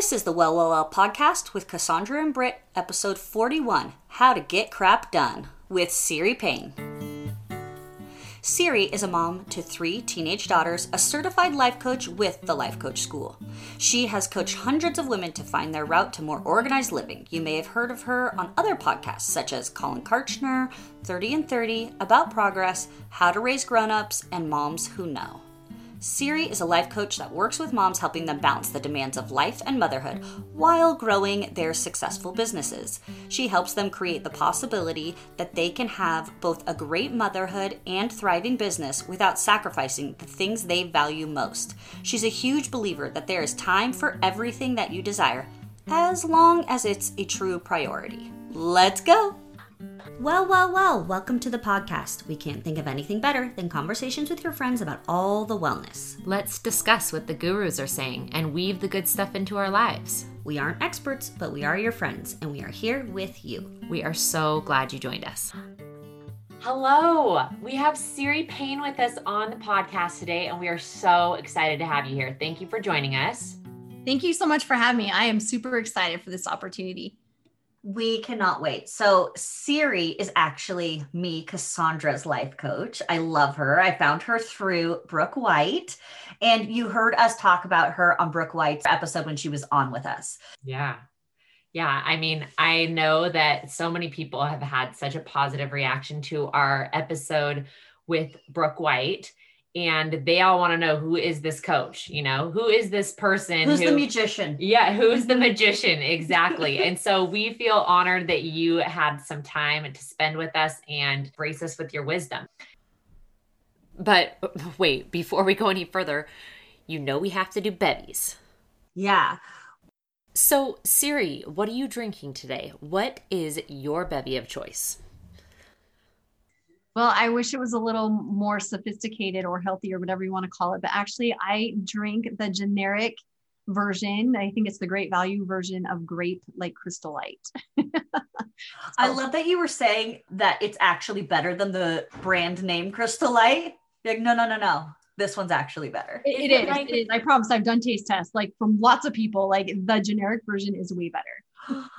This is the Well Well Well podcast with Cassandra and Britt, episode 41 How to Get Crap Done with Siri Payne. Siri is a mom to three teenage daughters, a certified life coach with the Life Coach School. She has coached hundreds of women to find their route to more organized living. You may have heard of her on other podcasts such as Colin Karchner, 30 and 30, About Progress, How to Raise Grown Ups, and Moms Who Know. Siri is a life coach that works with moms, helping them balance the demands of life and motherhood while growing their successful businesses. She helps them create the possibility that they can have both a great motherhood and thriving business without sacrificing the things they value most. She's a huge believer that there is time for everything that you desire, as long as it's a true priority. Let's go! Well, well, well, welcome to the podcast. We can't think of anything better than conversations with your friends about all the wellness. Let's discuss what the gurus are saying and weave the good stuff into our lives. We aren't experts, but we are your friends, and we are here with you. We are so glad you joined us. Hello, we have Siri Payne with us on the podcast today, and we are so excited to have you here. Thank you for joining us. Thank you so much for having me. I am super excited for this opportunity. We cannot wait. So, Siri is actually me, Cassandra's life coach. I love her. I found her through Brooke White. And you heard us talk about her on Brooke White's episode when she was on with us. Yeah. Yeah. I mean, I know that so many people have had such a positive reaction to our episode with Brooke White and they all want to know who is this coach you know? Who is this person who's who, the magician? Yeah who's the magician? Exactly. And so we feel honored that you had some time to spend with us and grace us with your wisdom. But wait before we go any further you know we have to do bevies yeah. So siri what are you drinking today? What is your bevy of choice well, I wish it was a little more sophisticated or healthy or whatever you want to call it. But actually, I drink the generic version. I think it's the great value version of grape like crystal light. I love that you were saying that it's actually better than the brand name crystal light. Like, no, no, no, no. This one's actually better. it, it is. Like- it is. I promise I've done taste tests like from lots of people. Like the generic version is way better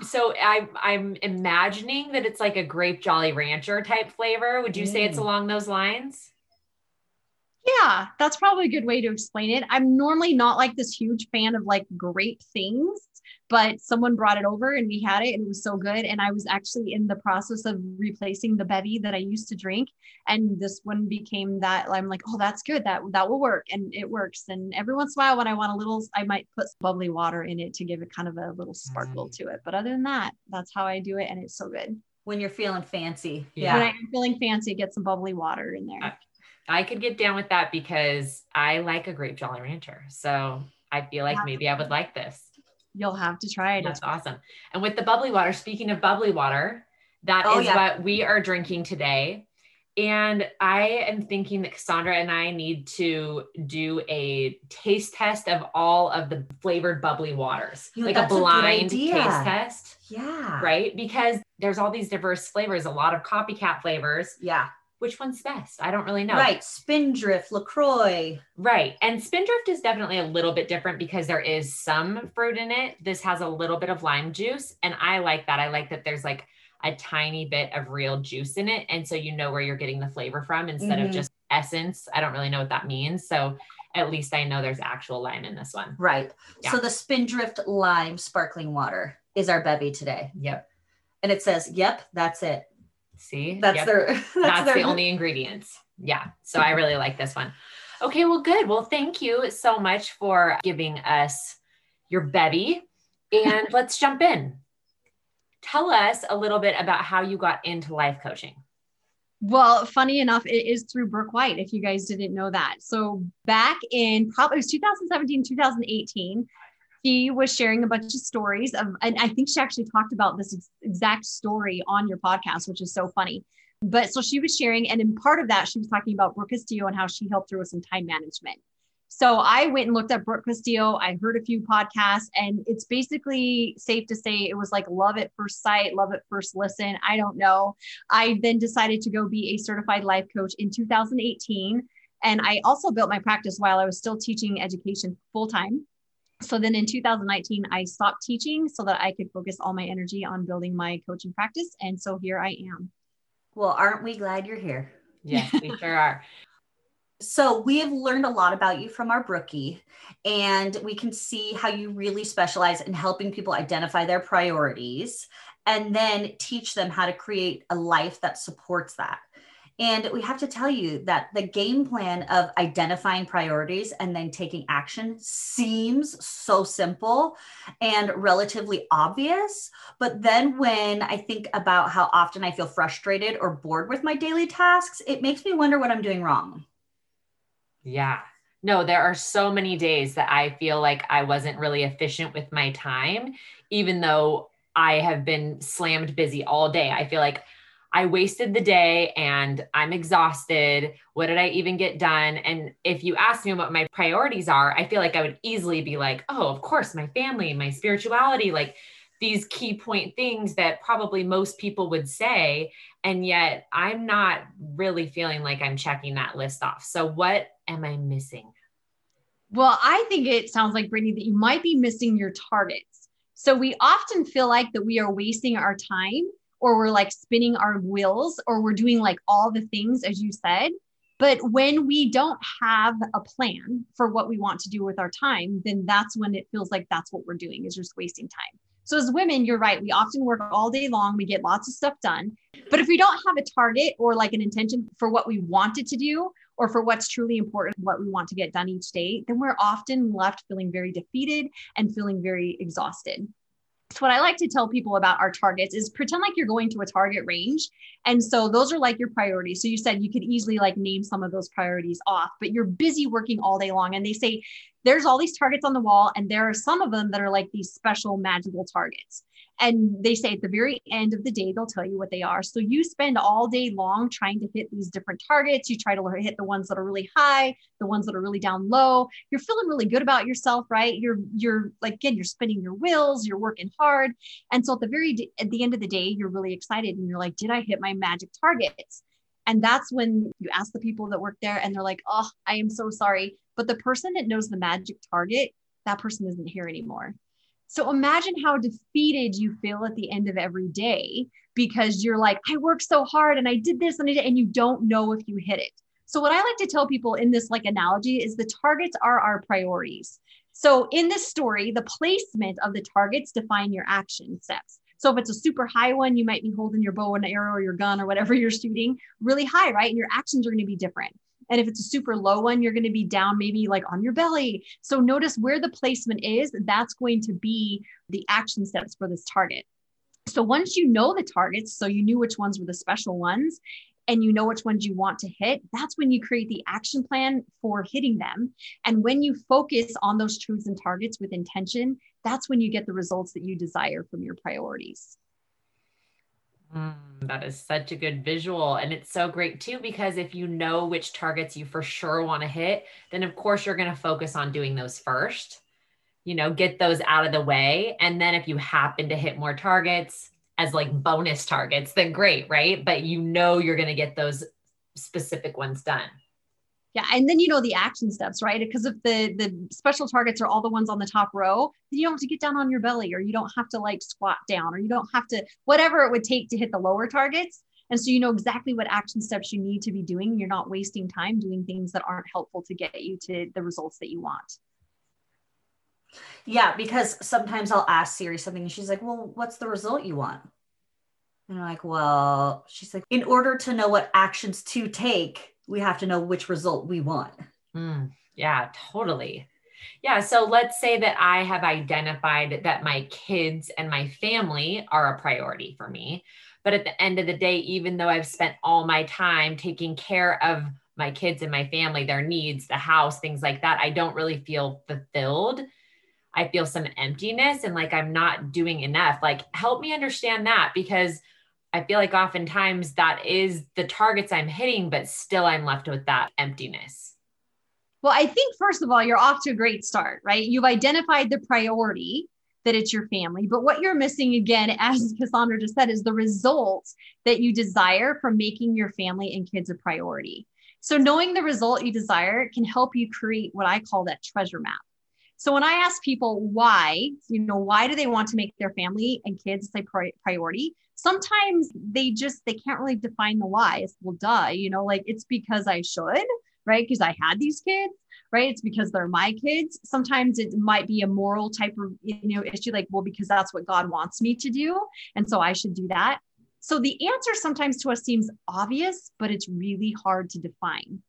so I, I'm imagining that it's like a grape Jolly Rancher type flavor. Would you mm. say it's mm. along those lines? Yeah, that's probably a good way to explain it. I'm normally not like this huge fan of like great things, but someone brought it over and we had it and it was so good. And I was actually in the process of replacing the bevy that I used to drink. And this one became that I'm like, oh, that's good. That that will work. And it works. And every once in a while when I want a little, I might put bubbly water in it to give it kind of a little sparkle mm. to it. But other than that, that's how I do it. And it's so good. When you're feeling fancy. Yeah. When I'm feeling fancy, get some bubbly water in there. I, I could get down with that because I like a grape Jolly Rancher. So I feel like maybe I would like this you'll have to try it. That's awesome. And with the bubbly water, speaking of bubbly water, that oh, is yeah. what we are drinking today. And I am thinking that Cassandra and I need to do a taste test of all of the flavored bubbly waters, you know, like a blind a taste test. Yeah. Right. Because there's all these diverse flavors, a lot of copycat flavors. Yeah which one's best? I don't really know. Right. Spindrift, LaCroix. Right. And Spindrift is definitely a little bit different because there is some fruit in it. This has a little bit of lime juice. And I like that. I like that there's like a tiny bit of real juice in it. And so you know where you're getting the flavor from instead mm-hmm. of just essence. I don't really know what that means. So at least I know there's actual lime in this one. Right. Yeah. So the Spindrift lime sparkling water is our bevy today. Yep. And it says, yep, that's it. See, that's yep. their that's, that's their... the only ingredients. Yeah. So I really like this one. Okay, well, good. Well, thank you so much for giving us your bevy. And let's jump in. Tell us a little bit about how you got into life coaching. Well, funny enough, it is through Brooke White, if you guys didn't know that. So back in probably it was 2017, 2018, she was sharing a bunch of stories of, and I think she actually talked about this ex- exact story on your podcast, which is so funny. But so she was sharing, and in part of that, she was talking about Brooke Castillo and how she helped her with some time management. So I went and looked at Brooke Castillo. I heard a few podcasts, and it's basically safe to say it was like love at first sight, love at first listen. I don't know. I then decided to go be a certified life coach in 2018. And I also built my practice while I was still teaching education full time So then in 2019, I stopped teaching so that I could focus all my energy on building my coaching practice. And so here I am. Well, aren't we glad you're here? Yes, we sure are. So we have learned a lot about you from our brookie, and we can see how you really specialize in helping people identify their priorities and then teach them how to create a life that supports that. And we have to tell you that the game plan of identifying priorities and then taking action seems so simple and relatively obvious. But then when I think about how often I feel frustrated or bored with my daily tasks, it makes me wonder what I'm doing wrong. Yeah. No, there are so many days that I feel like I wasn't really efficient with my time, even though I have been slammed busy all day. I feel like I wasted the day and I'm exhausted. What did I even get done? And if you ask me what my priorities are, I feel like I would easily be like, oh, of course, my family, my spirituality, like these key point things that probably most people would say. And yet I'm not really feeling like I'm checking that list off. So, what am I missing? Well, I think it sounds like, Brittany, that you might be missing your targets. So, we often feel like that we are wasting our time or we're like spinning our wheels or we're doing like all the things, as you said. But when we don't have a plan for what we want to do with our time, then that's when it feels like that's what we're doing is just wasting time. So as women, you're right. We often work all day long. We get lots of stuff done. But if we don't have a target or like an intention for what we wanted to do or for what's truly important, what we want to get done each day, then we're often left feeling very defeated and feeling very exhausted. So what I like to tell people about our targets is pretend like you're going to a target range. And so those are like your priorities. So you said you could easily like name some of those priorities off, but you're busy working all day long. And they say there's all these targets on the wall, and there are some of them that are like these special magical targets. And they say at the very end of the day, they'll tell you what they are. So you spend all day long trying to hit these different targets. You try to hit the ones that are really high, the ones that are really down low. You're feeling really good about yourself, right? You're you're like again, you're spinning your wheels, you're working hard. And so at the very at the end of the day, you're really excited and you're like, did I hit my magic targets? And that's when you ask the people that work there and they're like, oh, I am so sorry. But the person that knows the magic target, that person isn't here anymore. So imagine how defeated you feel at the end of every day because you're like, I worked so hard and I did this and I did, and you don't know if you hit it. So what I like to tell people in this like analogy is the targets are our priorities. So in this story, the placement of the targets define your action steps. So if it's a super high one, you might be holding your bow and arrow or your gun or whatever you're shooting really high, right? And your actions are going to be different. And if it's a super low one, you're going to be down maybe like on your belly. So notice where the placement is. That's going to be the action steps for this target. So once you know the targets, so you knew which ones were the special ones, and you know which ones you want to hit, that's when you create the action plan for hitting them. And when you focus on those truths and targets with intention, that's when you get the results that you desire from your priorities. Mm, that is such a good visual. And it's so great too, because if you know which targets you for sure want to hit, then of course you're going to focus on doing those first, you know, get those out of the way. And then if you happen to hit more targets as like bonus targets, then great, right? But you know you're going to get those specific ones done. Yeah, and then you know the action steps, right? Because if the the special targets are all the ones on the top row, then you don't have to get down on your belly, or you don't have to like squat down, or you don't have to whatever it would take to hit the lower targets. And so you know exactly what action steps you need to be doing. You're not wasting time doing things that aren't helpful to get you to the results that you want. Yeah, because sometimes I'll ask Siri something and she's like, Well, what's the result you want? And I'm like, Well, she's like, In order to know what actions to take, we have to know which result we want. Mm, yeah, totally. Yeah. So let's say that I have identified that my kids and my family are a priority for me. But at the end of the day, even though I've spent all my time taking care of my kids and my family, their needs, the house, things like that, I don't really feel fulfilled. I feel some emptiness and like I'm not doing enough. Like, help me understand that because I feel like oftentimes that is the targets I'm hitting, but still I'm left with that emptiness. Well, I think first of all, you're off to a great start, right? You've identified the priority that it's your family. But what you're missing again, as Cassandra just said, is the results that you desire from making your family and kids a priority. So knowing the result you desire can help you create what I call that treasure map. So when I ask people why, you know, why do they want to make their family and kids a pri- priority? Sometimes they just they can't really define the why. It's well, duh, you know, like it's because I should, right? Because I had these kids, right? It's because they're my kids. Sometimes it might be a moral type of you know issue, like well, because that's what God wants me to do, and so I should do that. So the answer sometimes to us seems obvious, but it's really hard to define.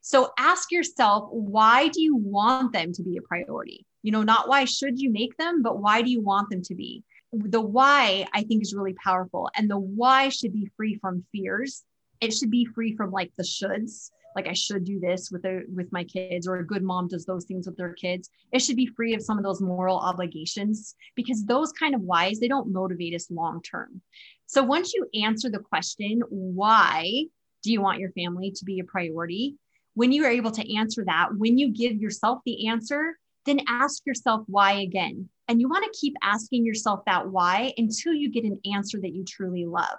So ask yourself, why do you want them to be a priority? You know, not why should you make them, but why do you want them to be? The why I think is really powerful. And the why should be free from fears. It should be free from like the shoulds, like I should do this with a, with my kids, or a good mom does those things with their kids. It should be free of some of those moral obligations because those kind of whys they don't motivate us long term. So once you answer the question, why do you want your family to be a priority? when you are able to answer that, when you give yourself the answer, then ask yourself why again. And you want to keep asking yourself that why until you get an answer that you truly love.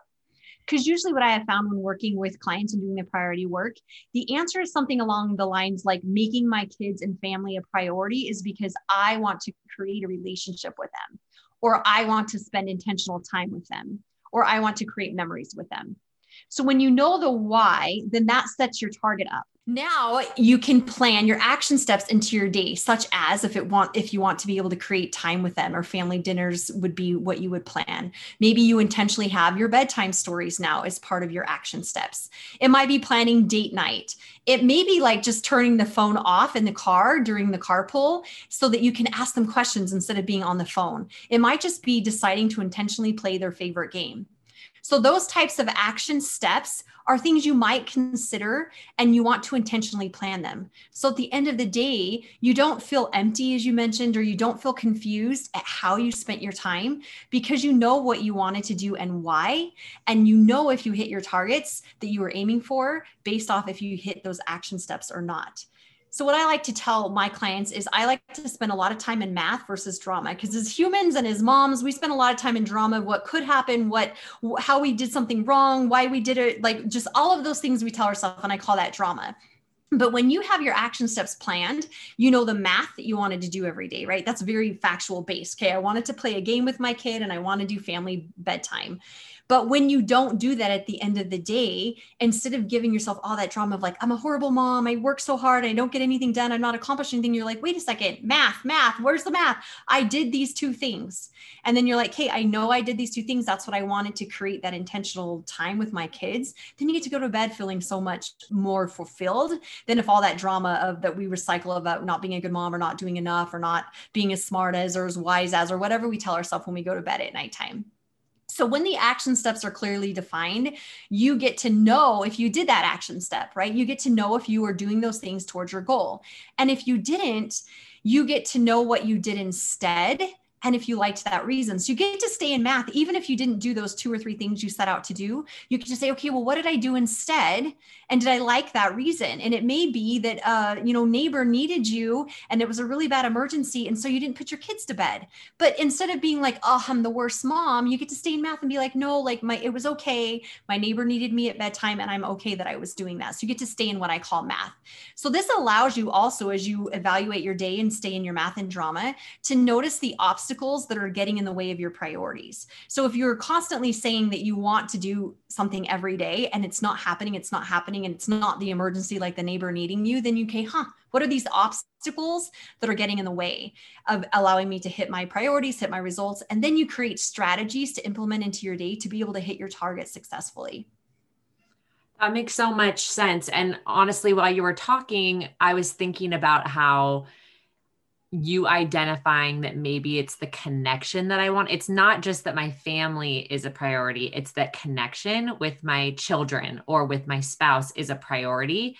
Because usually, what I have found when working with clients and doing the priority work, the answer is something along the lines like making my kids and family a priority is because I want to create a relationship with them, or I want to spend intentional time with them, or I want to create memories with them. So when you know the why, then that sets your target up. Now you can plan your action steps into your day, such as if it want if you want to be able to create time with them or family dinners would be what you would plan. Maybe you intentionally have your bedtime stories now as part of your action steps. It might be planning date night. It may be like just turning the phone off in the car during the carpool so that you can ask them questions instead of being on the phone. It might just be deciding to intentionally play their favorite game. So, those types of action steps are things you might consider and you want to intentionally plan them. So, at the end of the day, you don't feel empty, as you mentioned, or you don't feel confused at how you spent your time because you know what you wanted to do and why. And you know if you hit your targets that you were aiming for based off if you hit those action steps or not. So, what I like to tell my clients is I like to spend a lot of time in math versus drama because as humans and as moms, we spend a lot of time in drama, what could happen, what, how we did something wrong, why we did it, like just all of those things we tell ourselves. And I call that drama. But when you have your action steps planned, you know the math that you wanted to do every day, right? That's very factual based. Okay, I wanted to play a game with my kid and I want to do family bedtime. But when you don't do that at the end of the day, instead of giving yourself all that drama of like, I'm a horrible mom, I work so hard, I don't get anything done, I'm not accomplishing anything, you're like, wait a second, math, math, where's the math? I did these two things. And then you're like, hey, I know I did these two things. That's what I wanted to create that intentional time with my kids. Then you get to go to bed feeling so much more fulfilled than if all that drama of that we recycle about not being a good mom or not doing enough or not being as smart as or as wise as or whatever we tell ourselves when we go to bed at nighttime. So when the action steps are clearly defined, you get to know if you did that action step, right? You get to know if you are doing those things towards your goal. And if you didn't, you get to know what you did instead and if you liked that reason. So you get to stay in math, even if you didn't do those two or three things you set out to do, you can just say, okay, well, what did I do instead? And did I like that reason? And it may be that, uh, you know, neighbor needed you and it was a really bad emergency. And so you didn't put your kids to bed. But instead of being like, oh, I'm the worst mom, you get to stay in math and be like, no, like my, it was okay. My neighbor needed me at bedtime and I'm okay that I was doing that. So you get to stay in what I call math. So this allows you also, as you evaluate your day and stay in your math and drama, to notice the obstacles obstacles that are getting in the way of your priorities. So if you're constantly saying that you want to do something every day and it's not happening, it's not happening, and it's not the emergency like the neighbor needing you, then you okay, huh? What are these obstacles that are getting in the way of allowing me to hit my priorities, hit my results? And then you create strategies to implement into your day to be able to hit your target successfully. That makes so much sense. And honestly, while you were talking, I was thinking about how you identifying that maybe it's the connection that I want. It's not just that my family is a priority, it's that connection with my children or with my spouse is a priority.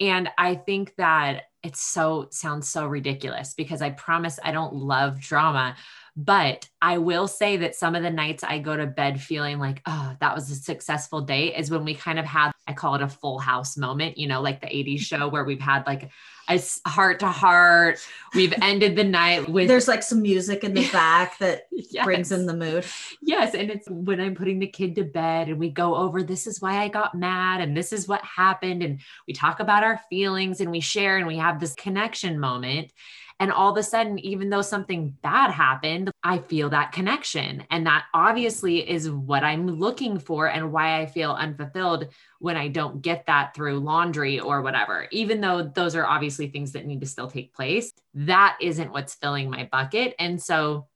And I think that it's so sounds so ridiculous because I promise I don't love drama, but I will say that some of the nights I go to bed feeling like, oh, that was a successful day is when we kind of have, I call it a full house moment, you know, like the 80s show where we've had like a heart to heart. We've ended the night with there's like some music in the back that yes. brings in the mood. Yes. And it's when I'm putting the kid to bed and we go over this is why I got mad and this is what happened. And we talk about our feelings and we share and we have this connection moment. And all of a sudden, even though something bad happened, I feel that connection. And that obviously is what I'm looking for and why I feel unfulfilled when I don't get that through laundry or whatever. Even though those are obviously things that need to still take place, that isn't what's filling my bucket. And so,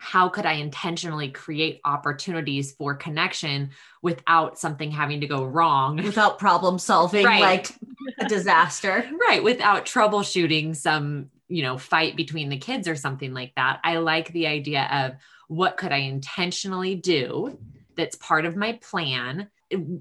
how could I intentionally create opportunities for connection without something having to go wrong? Without problem solving, right. like a disaster. Right. Without troubleshooting some you know, fight between the kids or something like that. I like the idea of what could I intentionally do that's part of my plan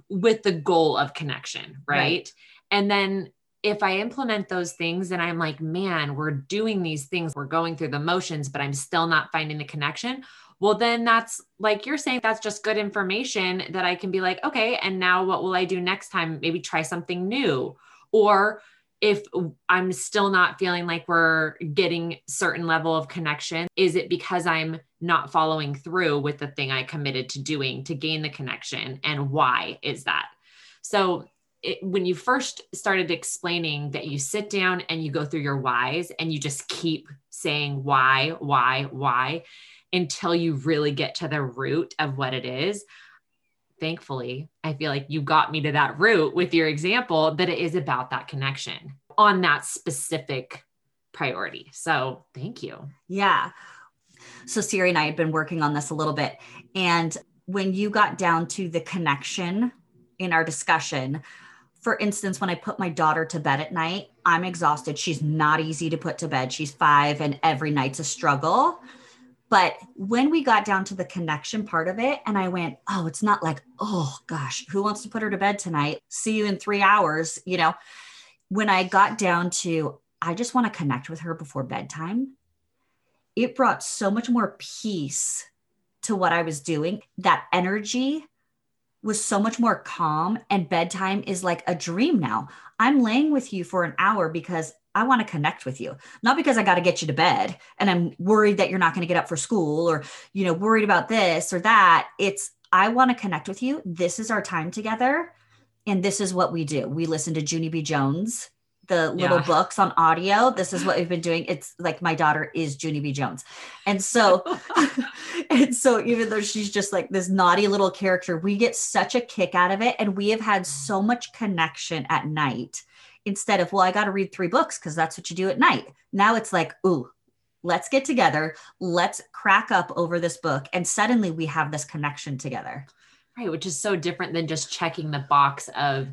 with the goal of connection, right? right. And then if I implement those things and I'm like, man, we're doing these things, we're going through the motions, but I'm still not finding the connection. Well, then that's like you're saying, that's just good information that I can be like, okay, and now what will I do next time? Maybe try something new. Or if I'm still not feeling like we're getting certain level of connection, is it because I'm not following through with the thing I committed to doing to gain the connection? And why is that? So it, when you first started explaining that you sit down and you go through your whys and you just keep saying why, why, why until you really get to the root of what it is, thankfully, I feel like you got me to that root with your example that it is about that connection on that specific priority. So thank you. Yeah. So Siri and I had been working on this a little bit. And when you got down to the connection in our discussion, for instance, when I put my daughter to bed at night, I'm exhausted. She's not easy to put to bed. She's five, and every night's a struggle. But when we got down to the connection part of it, and I went, oh, it's not like, oh gosh, who wants to put her to bed tonight? See you in three hours. You know, when I got down to, I just want to connect with her before bedtime, it brought so much more peace to what I was doing. That energy was so much more calm, and bedtime is like a dream now. I'm laying with you for an hour because I want to connect with you, not because I got to get you to bed and I'm worried that you're not going to get up for school or, you know, worried about this or that. It's, I want to connect with you. This is our time together. And this is what we do. We listen to Junie B. Jones, the little yeah. books on audio. This is what we've been doing. It's like my daughter is Junie B. Jones. And so, and so even though she's just like this naughty little character, we get such a kick out of it. And we have had so much connection at night instead of, well, I got to read three books because that's what you do at night. Now it's like, ooh, let's get together. Let's crack up over this book. And suddenly we have this connection together. Right. Which is so different than just checking the box of,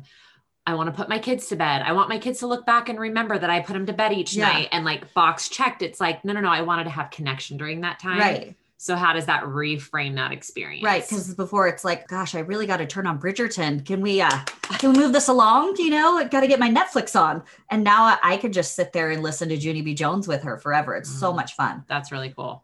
I want to put my kids to bed. I want my kids to look back and remember that I put them to bed each yeah. night and like box checked. It's like, no, no, no. I wanted to have connection during that time. Right. So how does that reframe that experience? Right, because before it's like, gosh, I really got to turn on Bridgerton. Can we uh can we move this along? You know, got to get my Netflix on. And now I, I could just sit there and listen to Junie B. Jones with her forever. It's mm, so much fun. That's really cool.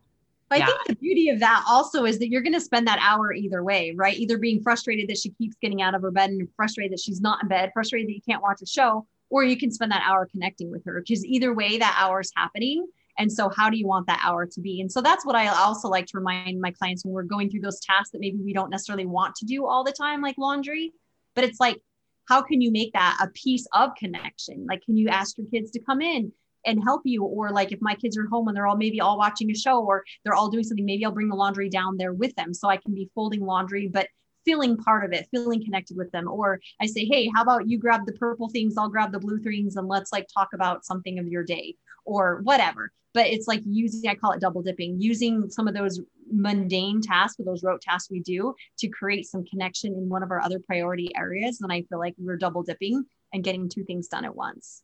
I yeah. think the beauty of that also is that you're going to spend that hour either way, right? Either being frustrated that she keeps getting out of her bed and frustrated that she's not in bed, frustrated that you can't watch a show, or you can spend that hour connecting with her because either way that hour is happening and so, how do you want that hour to be? And so, that's what I also like to remind my clients when we're going through those tasks that maybe we don't necessarily want to do all the time, like laundry. But it's like, how can you make that a piece of connection? Like, can you ask your kids to come in and help you? Or, like, if my kids are home and they're all maybe all watching a show or they're all doing something, maybe I'll bring the laundry down there with them so I can be folding laundry, but feeling part of it, feeling connected with them. Or I say, hey, how about you grab the purple things, I'll grab the blue things, and let's like talk about something of your day or whatever. But it's like using, I call it double dipping, using some of those mundane tasks or those rote tasks we do to create some connection in one of our other priority areas. And I feel like we're double dipping and getting two things done at once.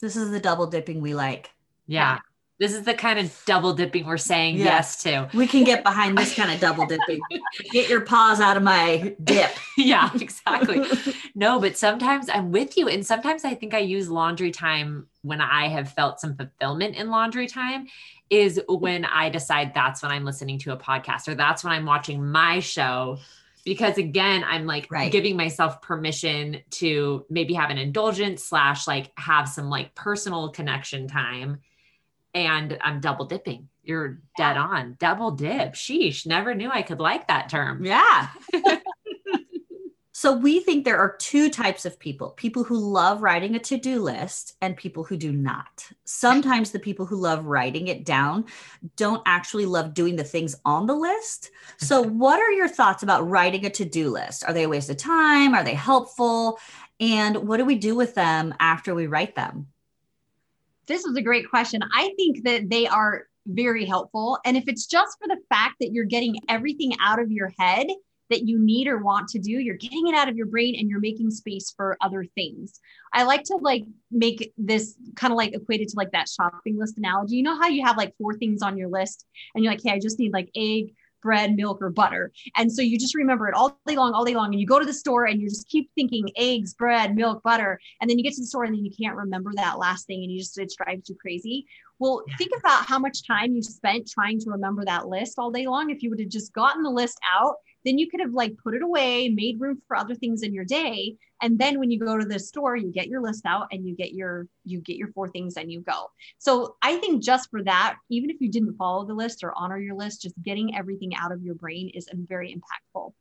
This is the double dipping we like. Yeah. This is the kind of double dipping we're saying yeah. yes to. We can get behind this kind of double dipping. get your paws out of my dip. yeah, exactly. no, but sometimes I'm with you. And sometimes I think I use laundry time when I have felt some fulfillment in laundry time is when I decide that's when I'm listening to a podcast or that's when I'm watching my show because again i'm like right. giving myself permission to maybe have an indulgence slash like have some like personal connection time and I'm double dipping. You're dead on. Double dip. Sheesh. Never knew I could like that term. Yeah. So we think there are two types of people people who love writing a to do list and people who do not. Sometimes the people who love writing it down don't actually love doing the things on the list. So, what are your thoughts about writing a to do list? Are they a waste of time? Are they helpful? And what do we do with them after we write them? This is a great question. I think that they are very helpful. And if it's just for the fact that you're getting everything out of your head, that you need or want to do you're getting it out of your brain and you're making space for other things i like to like make this kind of like equated to like that shopping list analogy you know how you have like four things on your list and you're like hey i just need like egg bread, milk, or butter. And so you just remember it all day long, all day long. And you go to the store and you just keep thinking eggs, bread, milk, butter. And then you get to the store and then you can't remember that last thing and you just, it drives you crazy. Well, think about how much time you spent trying to remember that list all day long. If you would have just gotten the list out then you could have like put it away, made room for other things in your day. And then when you go to the store, you get your list out and you get your you get your four things and you go. So I think just for that, even if you didn't follow the list or honor your list, just getting everything out of your brain is very impactful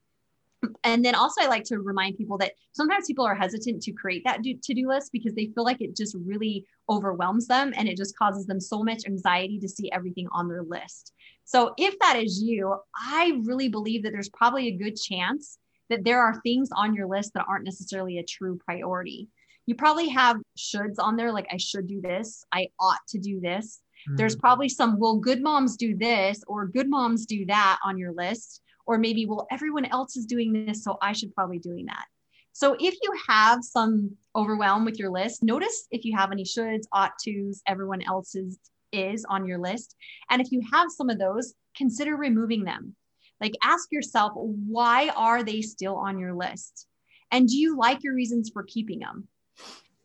and then also i like to remind people that sometimes people are hesitant to create that to-do list because they feel like it just really overwhelms them and it just causes them so much anxiety to see everything on their list so if that is you i really believe that there's probably a good chance that there are things on your list that aren't necessarily a true priority. You probably have shoulds on there like i should do this. I ought to do this. Mm-hmm. there's probably some well good moms do this or good moms do that on your list. Or maybe well everyone else is doing this so i should probably doing that. So if you have some overwhelm with your list notice if you have any shoulds ought to's everyone else's is on your list. And if you have some of those consider removing them. Like ask yourself why are they still on your list? And do you like your reasons for keeping them?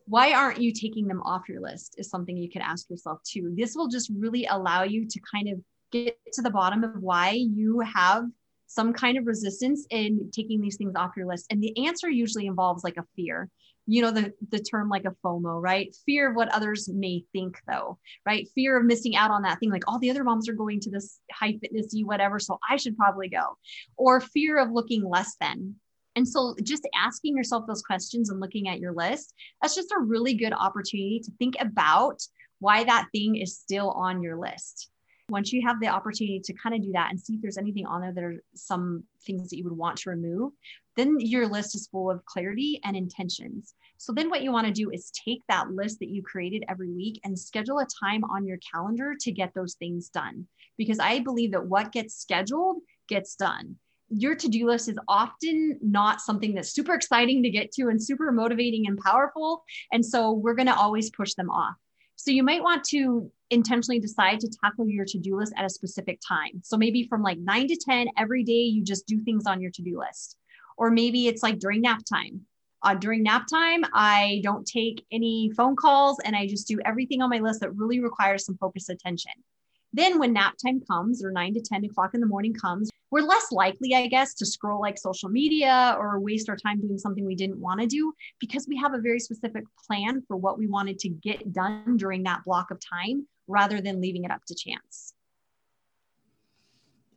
Why aren't you taking them off your list is something you could ask yourself too. This will just really allow you to kind of get to the bottom of why you have some kind of resistance in taking these things off your list. And the answer usually involves like a fear. You know, the, the term like a FOMO, right? Fear of what others may think, though, right? Fear of missing out on that thing. Like all the other moms are going to this high fitnessy, whatever. So I should probably go. Or fear of looking less than. And so just asking yourself those questions and looking at your list, that's just a really good opportunity to think about why that thing is still on your list once you have the opportunity to kind of do that and see if there's anything on there that are some things that you would want to remove, then your list is full of clarity and intentions. So then what you want to do is take that list that you created every week and schedule a time on your calendar to get those things done. Because I believe that what gets scheduled gets done. Your to do list is often not something that's super exciting to get to and super motivating and powerful. And so we're going to always push them off. So you might want to intentionally decide to tackle your to-do list at a specific time. So maybe from like 9 to 10 every day you just do things on your to-do list. Or maybe it's like during nap time. Uh, during nap time, I don't take any phone calls and I just do everything on my list that really requires some focused attention. Then when nap time comes or 9 to 10 o'clock in the morning comes, we're less likely, I guess, to scroll like social media or waste our time doing something we didn't want to do because we have a very specific plan for what we wanted to get done during that block of time rather than leaving it up to chance.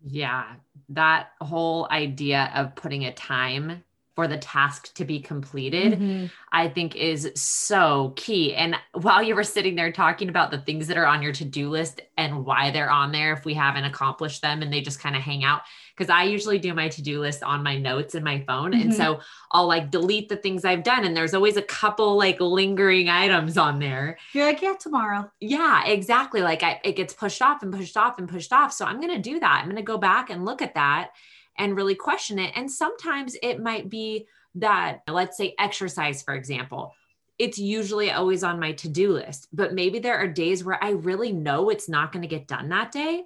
Yeah, that whole idea of putting a time for the task to be completed, mm-hmm. I think is so key. And while you were sitting there talking about the things that are on your to do list and why they're on there if we haven't accomplished them and they just kind of hang out, because I usually do my to do list on my notes in my phone. Mm-hmm. And so I'll like delete the things I've done. And there's always a couple like lingering items on there. You're like, yeah, tomorrow. Yeah, exactly. Like I, it gets pushed off and pushed off and pushed off. So I'm going to do that. I'm going to go back and look at that and really question it. And sometimes it might be that, let's say, exercise, for example. It's usually always on my to do list, but maybe there are days where I really know it's not going to get done that day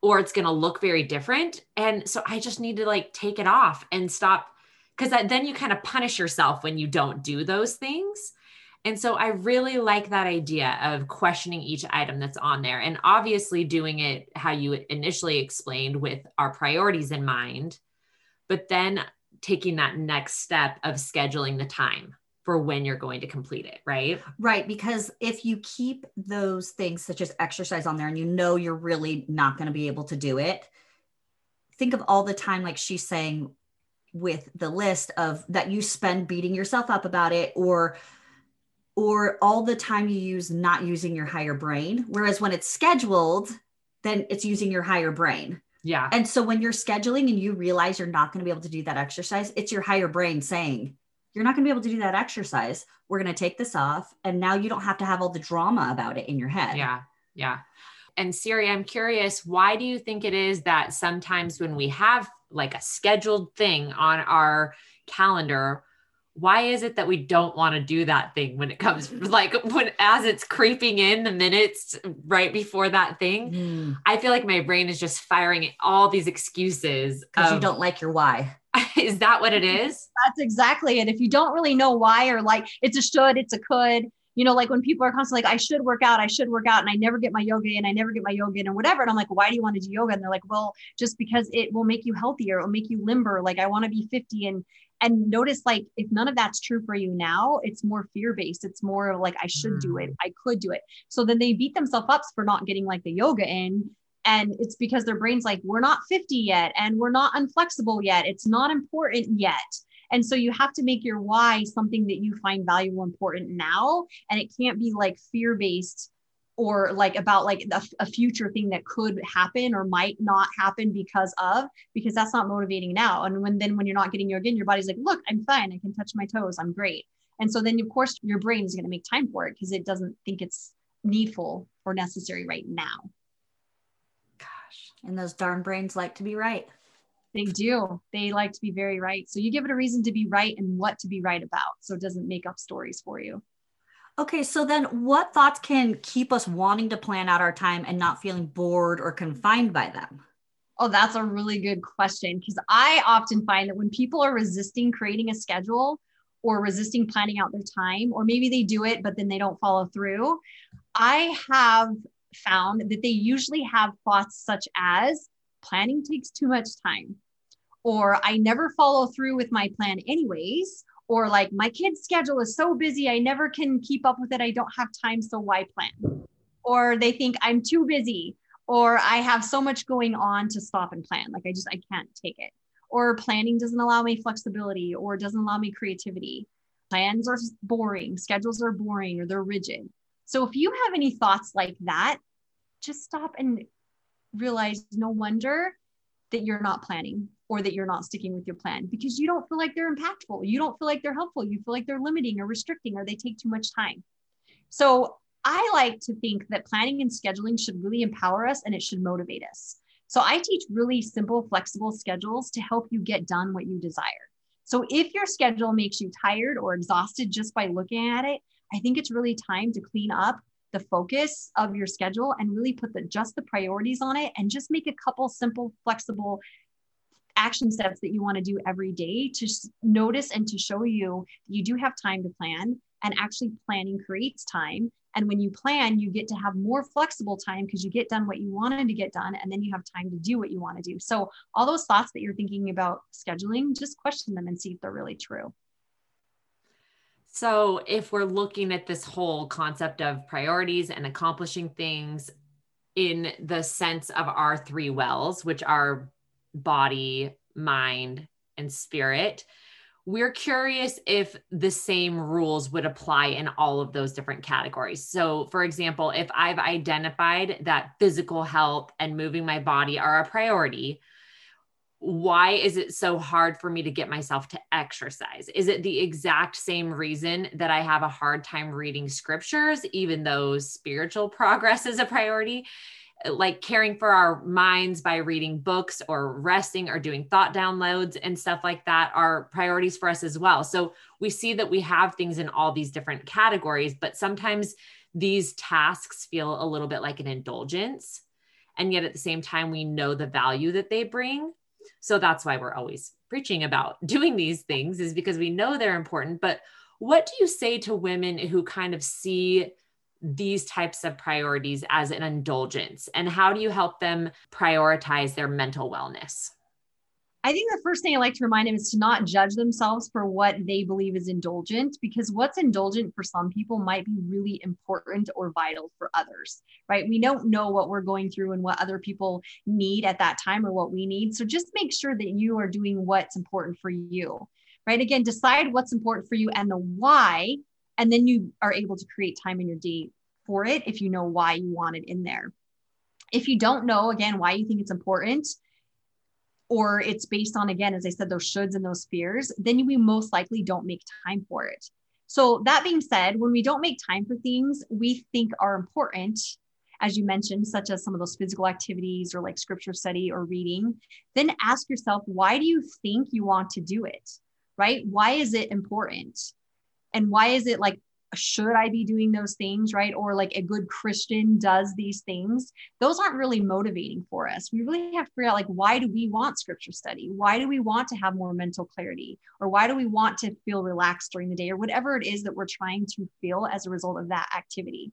or it's going to look very different. And so I just need to like take it off and stop because then you kind of punish yourself when you don't do those things. And so I really like that idea of questioning each item that's on there and obviously doing it how you initially explained with our priorities in mind, but then taking that next step of scheduling the time for when you're going to complete it, right? Right. Because if you keep those things such as exercise on there and you know you're really not going to be able to do it, think of all the time, like she's saying, with the list of that you spend beating yourself up about it or or all the time you use not using your higher brain whereas when it's scheduled then it's using your higher brain Yeah. and so when you're scheduling and you realize you're not going to be able to do that exercise it's your higher brain saying you're not going to be able to do that exercise we're going to take this off and now you don't have to have all the drama about it in your head Yeah. Yeah. And Siri, I'm curious, why do you think it is that sometimes when we have like a scheduled thing on our calendar, why is it that we don't want to do that thing when it comes like when as it's creeping in the minutes right before that thing? Hmm. I feel like my brain is just firing all these excuses. because you don't like your why is that what it is? That's exactly it. If you don't really know why, or like it's a should, it's a could, you know, like when people are constantly like, I should work out, I should work out, and I never get my yoga in, I never get my yoga in, and whatever. And I'm like, why do you want to do yoga? And they're like, well, just because it will make you healthier, it will make you limber. Like I want to be 50 and and notice like if none of that's true for you now, it's more fear-based. It's more of like I should do it, mm. I could do it. So then they beat themselves up for not getting like the yoga in. And it's because their brain's like, we're not 50 yet, and we're not unflexible yet. It's not important yet. And so you have to make your why something that you find valuable, important now. And it can't be like fear based or like about like a, a future thing that could happen or might not happen because of, because that's not motivating now. And when then when you're not getting yoga in, your body's like, look, I'm fine. I can touch my toes. I'm great. And so then, of course, your brain is going to make time for it because it doesn't think it's needful or necessary right now. Gosh. and those darn brains like to be right They do. They like to be very right. So you give it a reason to be right and what to be right about. So it doesn't make up stories for you. Okay, so then what thoughts can keep us wanting to plan out our time and not feeling bored or confined by them? Oh, that's a really good question because I often find that when people are resisting creating a schedule or resisting planning out their time, or maybe they do it, but then they don't follow through, I have found that they usually have thoughts such as planning takes too much time, or I never follow through with my plan, anyways, or like my kid's schedule is so busy, I never can keep up with it. I don't have time, so why plan? Or they think I'm too busy or I have so much going on to stop and plan. Like I just, I can't take it. Or planning doesn't allow me flexibility or doesn't allow me creativity. Plans are boring, schedules are boring, or they're rigid. So if you have any thoughts like that, just stop and realize no wonder that you're not planning or that you're not sticking with your plan because you don't feel like they're impactful. You don't feel like they're helpful. You feel like they're limiting or restricting or they take too much time. So I like to think that planning and scheduling should really empower us and it should motivate us. So I teach really simple, flexible schedules to help you get done what you desire. So if your schedule makes you tired or exhausted just by looking at it, I think it's really time to clean up the focus of your schedule and really put the just the priorities on it and just make a couple simple, flexible action steps that you want to do every day to notice and to show you you do have time to plan and actually planning creates time. And when you plan you get to have more flexible time because you get done what you wanted to get done and then you have time to do what you want to do. So all those thoughts that you're thinking about scheduling just question them and see if they're really true. So, if we're looking at this whole concept of priorities and accomplishing things in the sense of our three wells, which are body, mind, and spirit, we're curious if the same rules would apply in all of those different categories. So, for example, if I've identified that physical health and moving my body are a priority, why is it so hard for me to get myself to exercise? Is it the exact same reason that I have a hard time reading scriptures, even though spiritual progress is a priority? Like caring for our minds by reading books or resting or doing thought downloads and stuff like that are priorities for us as well. So we see that we have things in all these different categories, but sometimes these tasks feel a little bit like an indulgence. And yet at the same time, we know the value that they bring. So that's why we're always preaching about doing these things, is because we know they're important. But what do you say to women who kind of see these types of priorities as an indulgence? And how do you help them prioritize their mental wellness? I think the first thing I like to remind them is to not judge themselves for what they believe is indulgent, because what's indulgent for some people might be really important or vital for others, right? We don't know what we're going through and what other people need at that time or what we need. So just make sure that you are doing what's important for you, right? Again, decide what's important for you and the why, and then you are able to create time in your day for it if you know why you want it in there. If you don't know, again, why you think it's important, or it's based on, again, as I said, those shoulds and those fears, then we most likely don't make time for it. So, that being said, when we don't make time for things we think are important, as you mentioned, such as some of those physical activities or like scripture study or reading, then ask yourself, why do you think you want to do it? Right? Why is it important? And why is it like should I be doing those things, right? Or like a good Christian does these things. Those aren't really motivating for us. We really have to figure out like why do we want scripture study? Why do we want to have more mental clarity? Or why do we want to feel relaxed during the day or whatever it is that we're trying to feel as a result of that activity?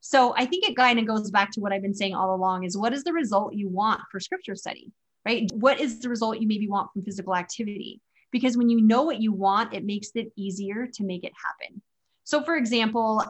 So I think it kind of goes back to what I've been saying all along is what is the result you want for scripture study, right? What is the result you maybe want from physical activity? Because when you know what you want, it makes it easier to make it happen. So, for example,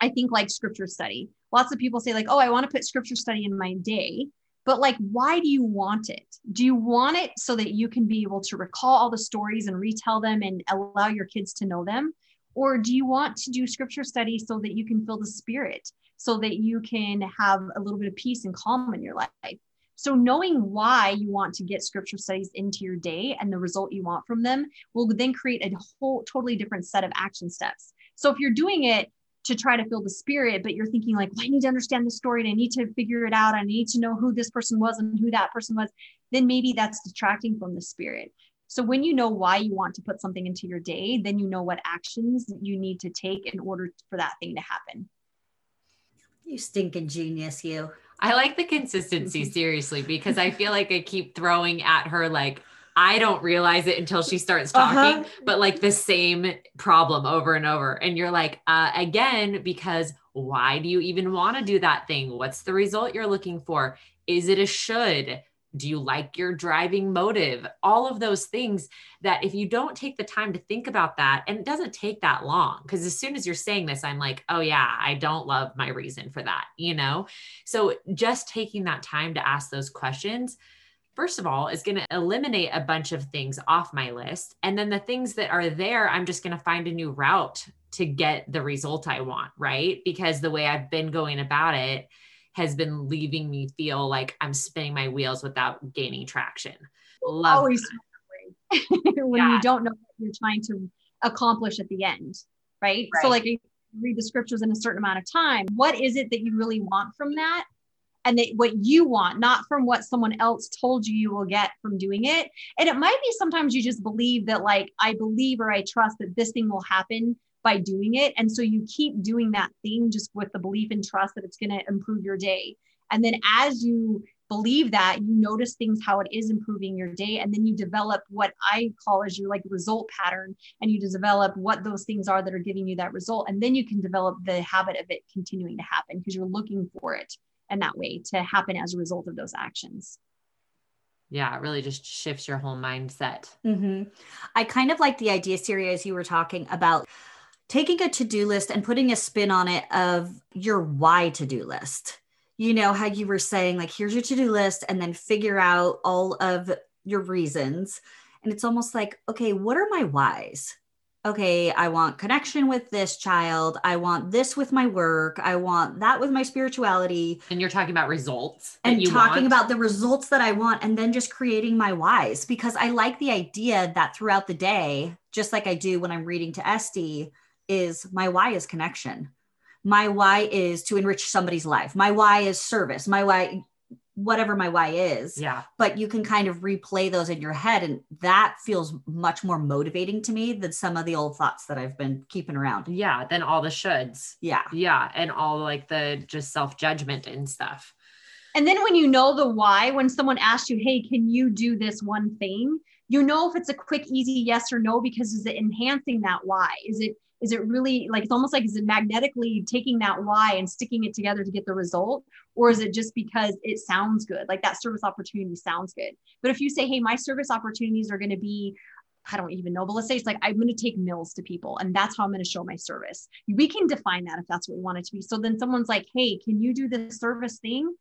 I think like scripture study. Lots of people say, like, oh, I want to put scripture study in my day. But, like, why do you want it? Do you want it so that you can be able to recall all the stories and retell them and allow your kids to know them? Or do you want to do scripture study so that you can feel the spirit, so that you can have a little bit of peace and calm in your life? So, knowing why you want to get scripture studies into your day and the result you want from them will then create a whole totally different set of action steps. So, if you're doing it to try to feel the spirit, but you're thinking, like, well, I need to understand the story and I need to figure it out, I need to know who this person was and who that person was, then maybe that's detracting from the spirit. So, when you know why you want to put something into your day, then you know what actions you need to take in order for that thing to happen. You stinking genius, you. I like the consistency seriously because I feel like I keep throwing at her like I don't realize it until she starts talking, uh-huh. but like the same problem over and over. And you're like, uh, again, because why do you even want to do that thing? What's the result you're looking for? Is it a should? Do you like your driving motive? All of those things that if you don't take the time to think about that, and it doesn't take that long, because as soon as you're saying this, I'm like, oh, yeah, I don't love my reason for that, you know? So just taking that time to ask those questions first of all, is going to eliminate a bunch of things off my list. And then the things that are there, I'm just going to find a new route to get the result I want, right? Because the way I've been going about it has been leaving me feel like I'm spinning my wheels without gaining traction. Love always when yeah. you don't know what you're trying to accomplish at the end, right? right. So like read the scriptures in a certain amount of time. What is it that you really want from that? and that what you want, not from what someone else told you you will get from doing it. And it might be sometimes you just believe that, like, I believe or I trust that this thing will happen by doing it. And so you keep doing that thing just with the belief and trust that it's going to improve your day. And then as you believe that, you notice things how it is improving your day. And then you develop what I call as your like result pattern. And you develop what those things are that are giving you that result. And then you can develop the habit of it continuing to happen because you're looking for it and that way to happen as a result of those actions. Yeah, it really just shifts your whole mindset. Mm-hmm. I kind of like the idea, Siri, as you were talking about taking a to do list and putting a spin on it of your why to do list. You know, how you were saying, like, here's your to do list, and then figure out all of your reasons. And it's almost like, okay, what are my whys? okay, I want connection with this child. I want this with my work. I want that with my spirituality. And you're talking about results. And talking want. about the results that I want and then just creating my whys because I like the idea that throughout the day, just like I do when I'm reading to Esty, is my why is connection. My why is to enrich somebody's life. My why is service. My why whatever my why is. Yeah. But you can kind of replay those in your head. And that feels much more motivating to me than some of the old thoughts that I've been keeping around. Yeah. Than all the shoulds. Yeah. Yeah. And all like the just self judgment and stuff. And then when you know the why, when someone asks you, hey, can you do this one thing? You know if it's a quick, easy yes or no, because is it enhancing that why? Is it is it really like it's almost like is it magnetically taking that why and sticking it together to get the result or is it just because it sounds good like that service opportunity sounds good but if you say hey my service opportunities are going to be I don't even know, but let's say it's like I'm going to take meals to people and that's how I'm going to show my service. We can define that if that's what we want it to be. So then someone's like, hey, can you do this service thing?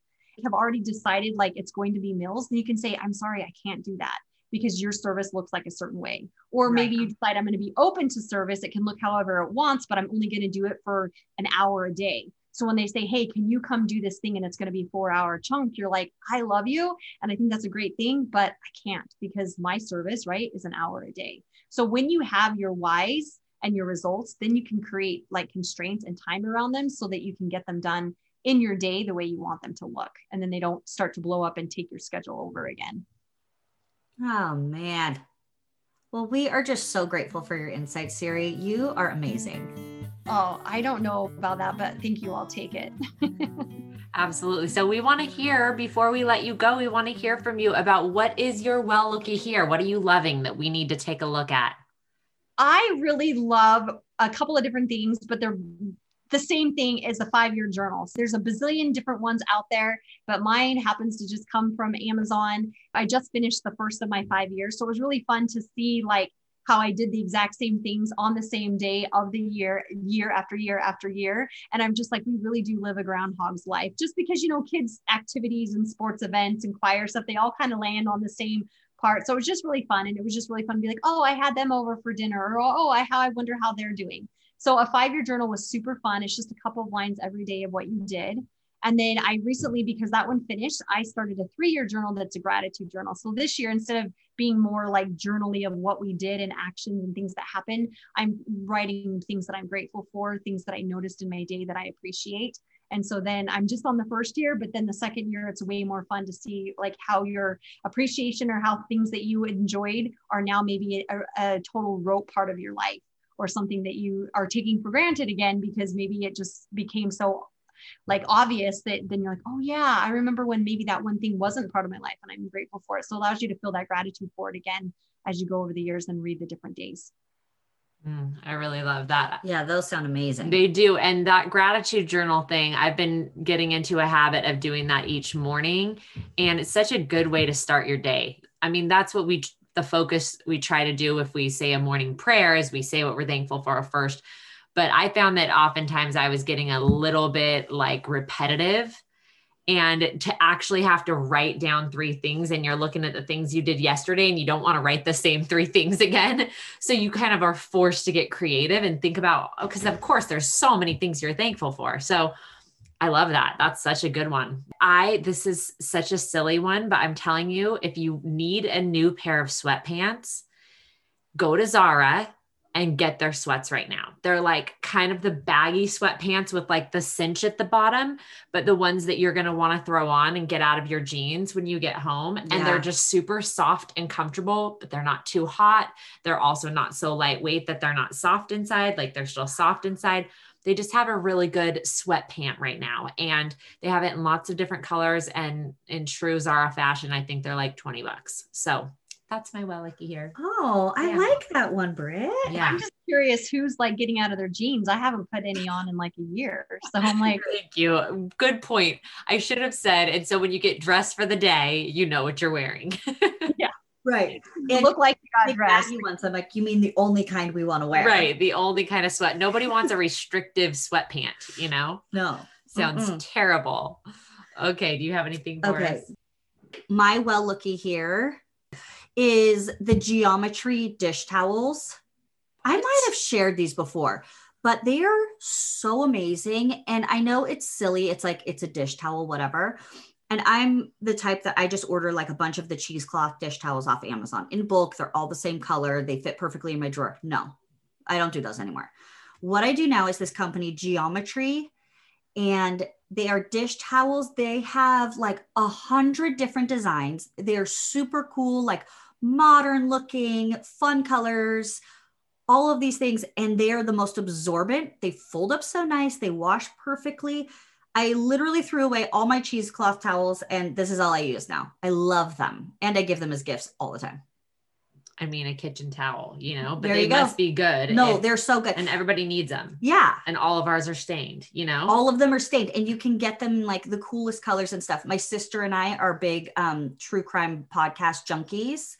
have already decided like it's going to be meals, then you can say, I'm sorry, I can't do that because your service looks like a certain way. Or maybe you decide I'm going to be open to service. It can look however it wants, but I'm only going to do it for an hour a day. So when they say, Hey, can you come do this thing? And it's going to be four hour chunk, you're like, I love you. And I think that's a great thing, but I can't because my service, right, is an hour a day. So when you have your whys and your results, then you can create like constraints and time around them so that you can get them done in your day the way you want them to look. And then they don't start to blow up and take your schedule over again. Oh, man. Well, we are just so grateful for your insights, Siri. You are amazing. Oh, I don't know about that, but thank you. I'll take it. Absolutely. So we want to hear before we let you go, we want to hear from you about what is your well looky here? What are you loving that we need to take a look at? I really love a couple of different things, but they're the same thing as the five year journals. There's a bazillion different ones out there, but mine happens to just come from Amazon. I just finished the first of my five years. So it was really fun to see like how I did the exact same things on the same day of the year, year after year after year. And I'm just like, we really do live a groundhog's life just because, you know, kids' activities and sports events and choir stuff, they all kind of land on the same part. So it was just really fun. And it was just really fun to be like, oh, I had them over for dinner, or oh, I how I wonder how they're doing. So a five year journal was super fun. It's just a couple of lines every day of what you did. And then I recently, because that one finished, I started a three year journal that's a gratitude journal. So this year, instead of being more like journally of what we did and actions and things that happened, I'm writing things that I'm grateful for, things that I noticed in my day that I appreciate. And so then I'm just on the first year, but then the second year, it's way more fun to see like how your appreciation or how things that you enjoyed are now maybe a, a total rote part of your life or something that you are taking for granted again because maybe it just became so like obvious that then you're like, oh yeah, I remember when maybe that one thing wasn't part of my life and I'm grateful for it. So it allows you to feel that gratitude for it again as you go over the years and read the different days. Mm, I really love that. Yeah, those sound amazing. They do. And that gratitude journal thing, I've been getting into a habit of doing that each morning. And it's such a good way to start your day. I mean, that's what we the focus we try to do if we say a morning prayer is we say what we're thankful for first. But I found that oftentimes I was getting a little bit like repetitive. And to actually have to write down three things and you're looking at the things you did yesterday and you don't want to write the same three things again. So you kind of are forced to get creative and think about because of course there's so many things you're thankful for. So I love that. That's such a good one. I, this is such a silly one, but I'm telling you, if you need a new pair of sweatpants, go to Zara and get their sweats right now. They're like kind of the baggy sweatpants with like the cinch at the bottom, but the ones that you're going to want to throw on and get out of your jeans when you get home. And yeah. they're just super soft and comfortable, but they're not too hot. They're also not so lightweight that they're not soft inside, like they're still soft inside they just have a really good sweat pant right now and they have it in lots of different colors and in true Zara fashion I think they're like 20 bucks so that's my well lucky here. Oh, I yeah. like that one, Britt. Yeah. I'm just curious who's like getting out of their jeans. I haven't put any on in like a year. So I'm like, thank you. Good point. I should have said, and so when you get dressed for the day, you know what you're wearing. yeah. Right. It look like you got dressed. Ones. I'm like, you mean the only kind we want to wear? Right. The only kind of sweat. Nobody wants a restrictive sweatpant, you know? No. Sounds Mm-mm. terrible. Okay. Do you have anything for okay. us? My well looky here is the geometry dish towels. I might have shared these before, but they are so amazing. And I know it's silly. It's like it's a dish towel, whatever. And I'm the type that I just order like a bunch of the cheesecloth dish towels off Amazon in bulk. They're all the same color. They fit perfectly in my drawer. No, I don't do those anymore. What I do now is this company, Geometry, and they are dish towels. They have like a hundred different designs. They're super cool, like modern looking, fun colors, all of these things. And they are the most absorbent. They fold up so nice. They wash perfectly. I literally threw away all my cheesecloth towels, and this is all I use now. I love them, and I give them as gifts all the time. I mean, a kitchen towel, you know, but they go. must be good. No, if- they're so good. and everybody needs them. yeah. And all of ours are stained, you know? all of them are stained and you can get them in, like the coolest colors and stuff my sister and i are big um true crime podcast junkies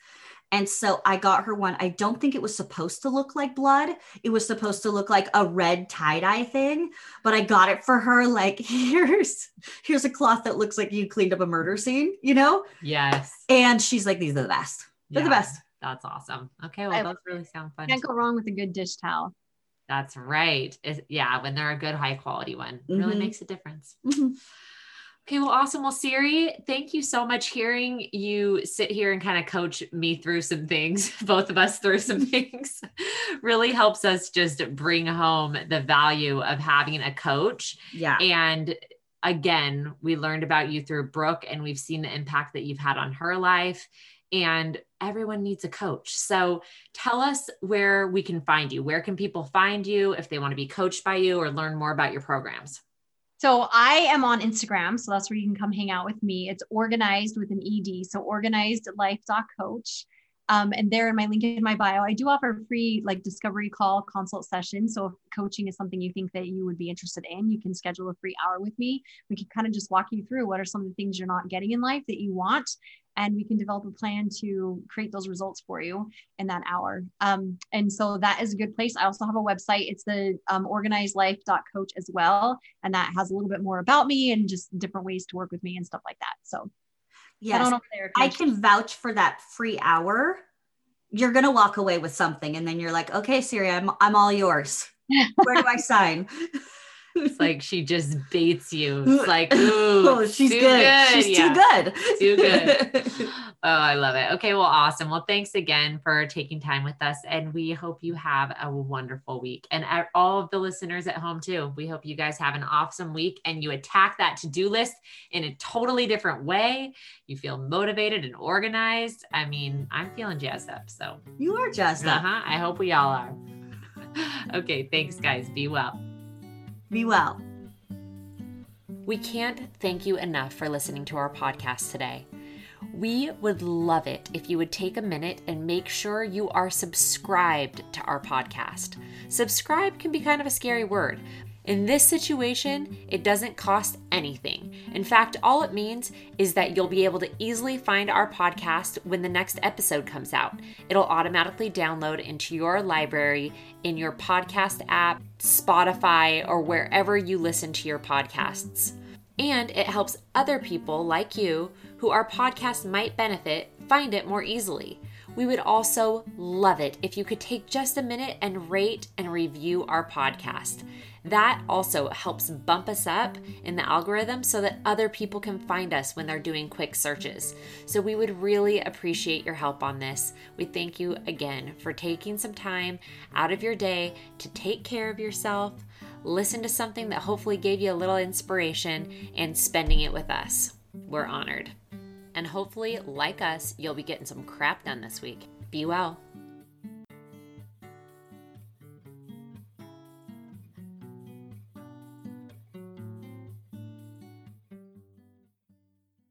and so i got her one i don't think it was supposed to look like blood it was supposed to look like a red tie-dye thing but i got it for her like here's here's a cloth that looks like you cleaned up a murder scene you know yes. and she's like these are the best they're the best That's awesome. Okay. Well, love those really sound fun. Can't go wrong with a good dish towel. That's right. It- yeah. When they're a good, high quality one, really Mhm. makes a difference. Mhm. Okay, well, awesome. Well, Siri, thank you so much. Hearing you sit here and kind of coach me through some things, both of us through some things, really helps us just bring home the value of having a coach. yeah And again, we learned about you through Brooke, and we've seen the impact that you've had on her life. And everyone needs a coach. So tell us where we can find you. Where can people find you if they want to be coached by you or learn more about your programs? So I am on Instagram. So that's where you can come hang out with me. It's organized with an ED. So organized life coach. Um, and there in my link in my bio, I do offer free like discovery call consult session. So if coaching is something you think that you would be interested in, you can schedule a free hour with me. We can kind of just walk you through what are some of the things you're not getting in life that you want. And we can develop a plan to create those results for you in that hour. Um, and so that is a good place. I also have a website. It's the um, organizedlife.coach as well. And that has a little bit more about me and just different ways to work with me and stuff like that. So yes over there. I can vouch for that free hour. You're gonna walk away with something, and then you're like, "Okay, Siri, I'm I'm all yours. Where do I sign?" It's like she just baits you. It's like, ooh, oh, she's too good. She's yeah. too good. Too good. Oh, I love it. Okay, well, awesome. Well, thanks again for taking time with us. And we hope you have a wonderful week. And all of the listeners at home, too. We hope you guys have an awesome week and you attack that to do list in a totally different way. You feel motivated and organized. I mean, I'm feeling jazzed up. So, you are just uh huh. I hope we all are. okay, thanks, guys. Be well. Be well. We can't thank you enough for listening to our podcast today. We would love it if you would take a minute and make sure you are subscribed to our podcast. Subscribe can be kind of a scary word. In this situation, it doesn't cost anything. In fact, all it means is that you'll be able to easily find our podcast when the next episode comes out. It'll automatically download into your library in your podcast app, Spotify, or wherever you listen to your podcasts. And it helps other people like you who our podcast might benefit find it more easily. We would also love it if you could take just a minute and rate and review our podcast. That also helps bump us up in the algorithm so that other people can find us when they're doing quick searches. So we would really appreciate your help on this. We thank you again for taking some time out of your day to take care of yourself, listen to something that hopefully gave you a little inspiration, and spending it with us. We're honored. And hopefully, like us, you'll be getting some crap done this week. Be well.